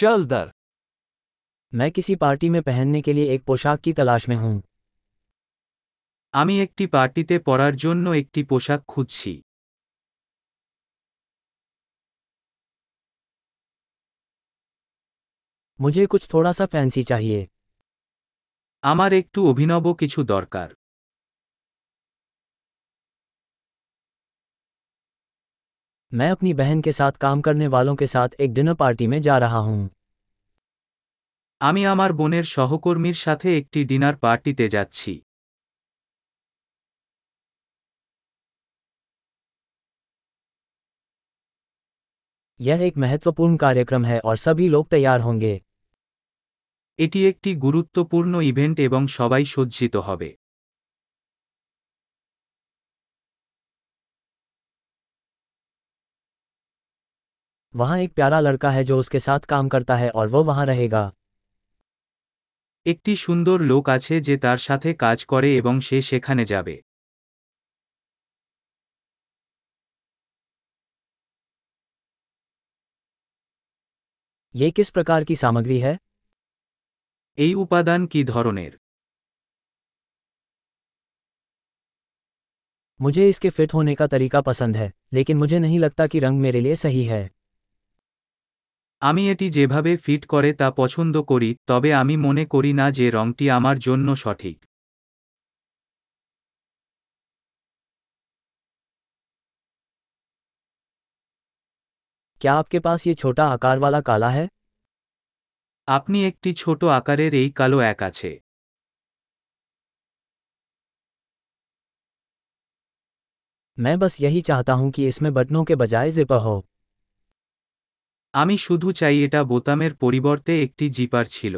चल दर मैं किसी पार्टी में पहनने के लिए एक पोशाक की तलाश में हूं আমি একটি পার্টিতে পরার জন্য একটি পোশাক খুঁজছি मुझे कुछ थोड़ा सा फैंसी चाहिए আমার একটু অভিনব কিছু দরকার मैं अपनी बहन के साथ काम करने वालों के साथ एक डिनर पार्टी में जा रहा हूं আমি আমার বোনের সহকর্মীর সাথে একটি ডিনার পার্টিতে যাচ্ছি यह एक महत्वपूर्ण कार्यक्रम है और सभी लोग तैयार होंगे এটি একটি গুরুত্বপূর্ণ ইভেন্ট এবং সবাই সজ্জিত হবে वहाँ एक प्यारा लड़का है जो उसके साथ काम करता है और वो वहाँ रहेगा একটি সুন্দর লোক আছে যে তার সাথে কাজ করে এবং সে সেখানে যাবে ये किस प्रकार की सामग्री है এই উপাদান কি ধরনের मुझे इसके फिट होने का तरीका पसंद है लेकिन मुझे नहीं लगता कि रंग मेरे लिए सही है আমি এটি যেভাবে ফিট করে তা পছন্দ করি তবে আমি মনে করি না যে রংটি আমার জন্য সঠিক क्या आपके पास ये छोटा आकार वाला काला है আপনি একটি ছোট আকারের এই কালো এক আছে मैं बस यही चाहता हूं कि इसमें बटनों के बजाय जिपर हो আমি শুধু চাই এটা বোতামের পরিবর্তে একটি জিপার ছিল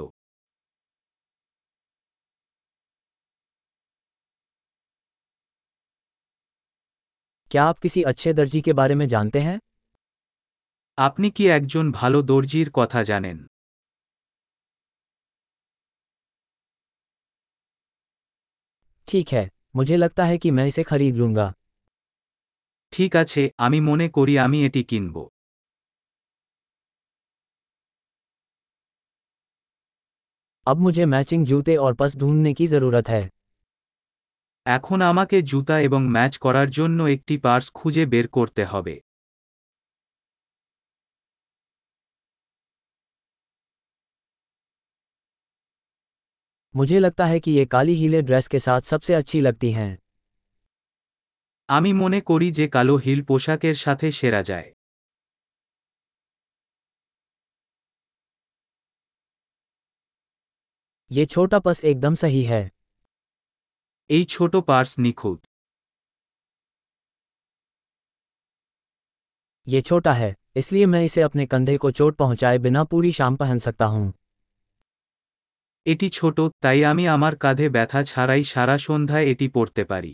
क्या आप किसी अच्छे दर्जी के बारे में जानते हैं আপনি কি একজন ভালো দর্জির কথা জানেন ठीक है मुझे लगता है कि मैं इसे खरीद लूंगा ঠিক আছে আমি মনে করি আমি এটি কিনব अब मुझे मैचिंग जूते और पस ढूंढने की ज़रूरत है এখন আমাকে জুতা এবং ম্যাচ করার জন্য একটি পার্স খুঁজে বের করতে হবে मुझे लगता है कि ये काली हीले ड्रेस के साथ सबसे अच्छी लगती हैं আমি মনে করি যে কালো হিল পোশাকের সাথে সেরা যায় ये छोटा पस एकदम सही है এই ছোট পার্স নিখুঁত ये छोटा है इसलिए मैं इसे अपने कंधे को चोट पहुंचाए बिना पूरी शाम पहन सकता हूं এটি ছোট তাই আমি আমার কাঁধে ব্যথা ছাড়াই সারা সন্ধ্যায় এটি পরতে পারি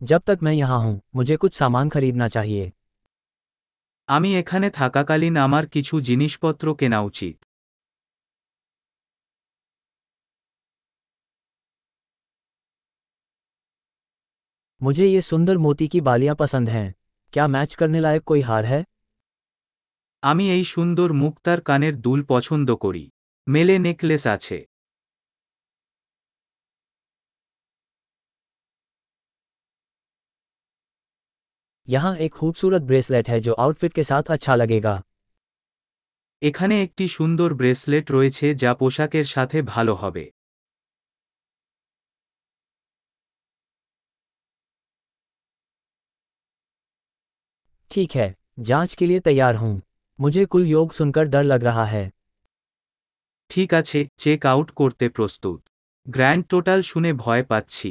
जब तक मैं यहाँ हूँ मुझे कुछ सामान खरीदना चाहिए আমি এখানে থাকাকালীন আমার কিছু জিনিসপত্র কেনা উচিত मुझे ये सुंदर मोती की बालियां पसंद हैं क्या मैच करने लायक कोई हार है আমি এই সুন্দর মুক্তার কানের দুল পছন্দ করি মেলে নেকলেস আছে यहाँ एक खूबसूरत ब्रेसलेट है जो आउटफिट के साथ अच्छा लगेगा এখানে একটি সুন্দর ব্রেসলেট রয়েছে যা পোশাকের সাথে ভালো হবে ठीक है जांच के लिए तैयार हूँ मुझे कुल योग सुनकर डर लग रहा है ঠিক আছে চেক আউট করতে প্রস্তুত গ্র্যান্ড টোটাল শুনে ভয় পাচ্ছি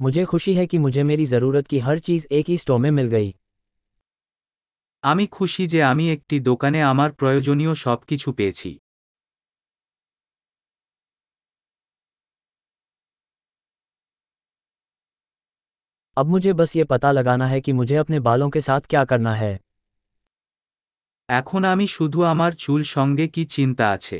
मुझे खुशी है कि मुझे मेरी ज़रूरत की हर चीज़ एक ही स्टोर में मिल गई আমি খুশি যে আমি একটি দোকানে আমার প্রয়োজনীয় সবকিছু পেয়েছি अब मुझे बस ये पता लगाना है कि मुझे अपने बालों के साथ क्या करना है এখন আমি শুধু আমার চুল সঙ্গে কি চিন্তা আছে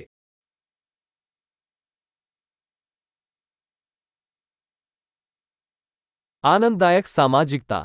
आनंददायक सामाजिकता।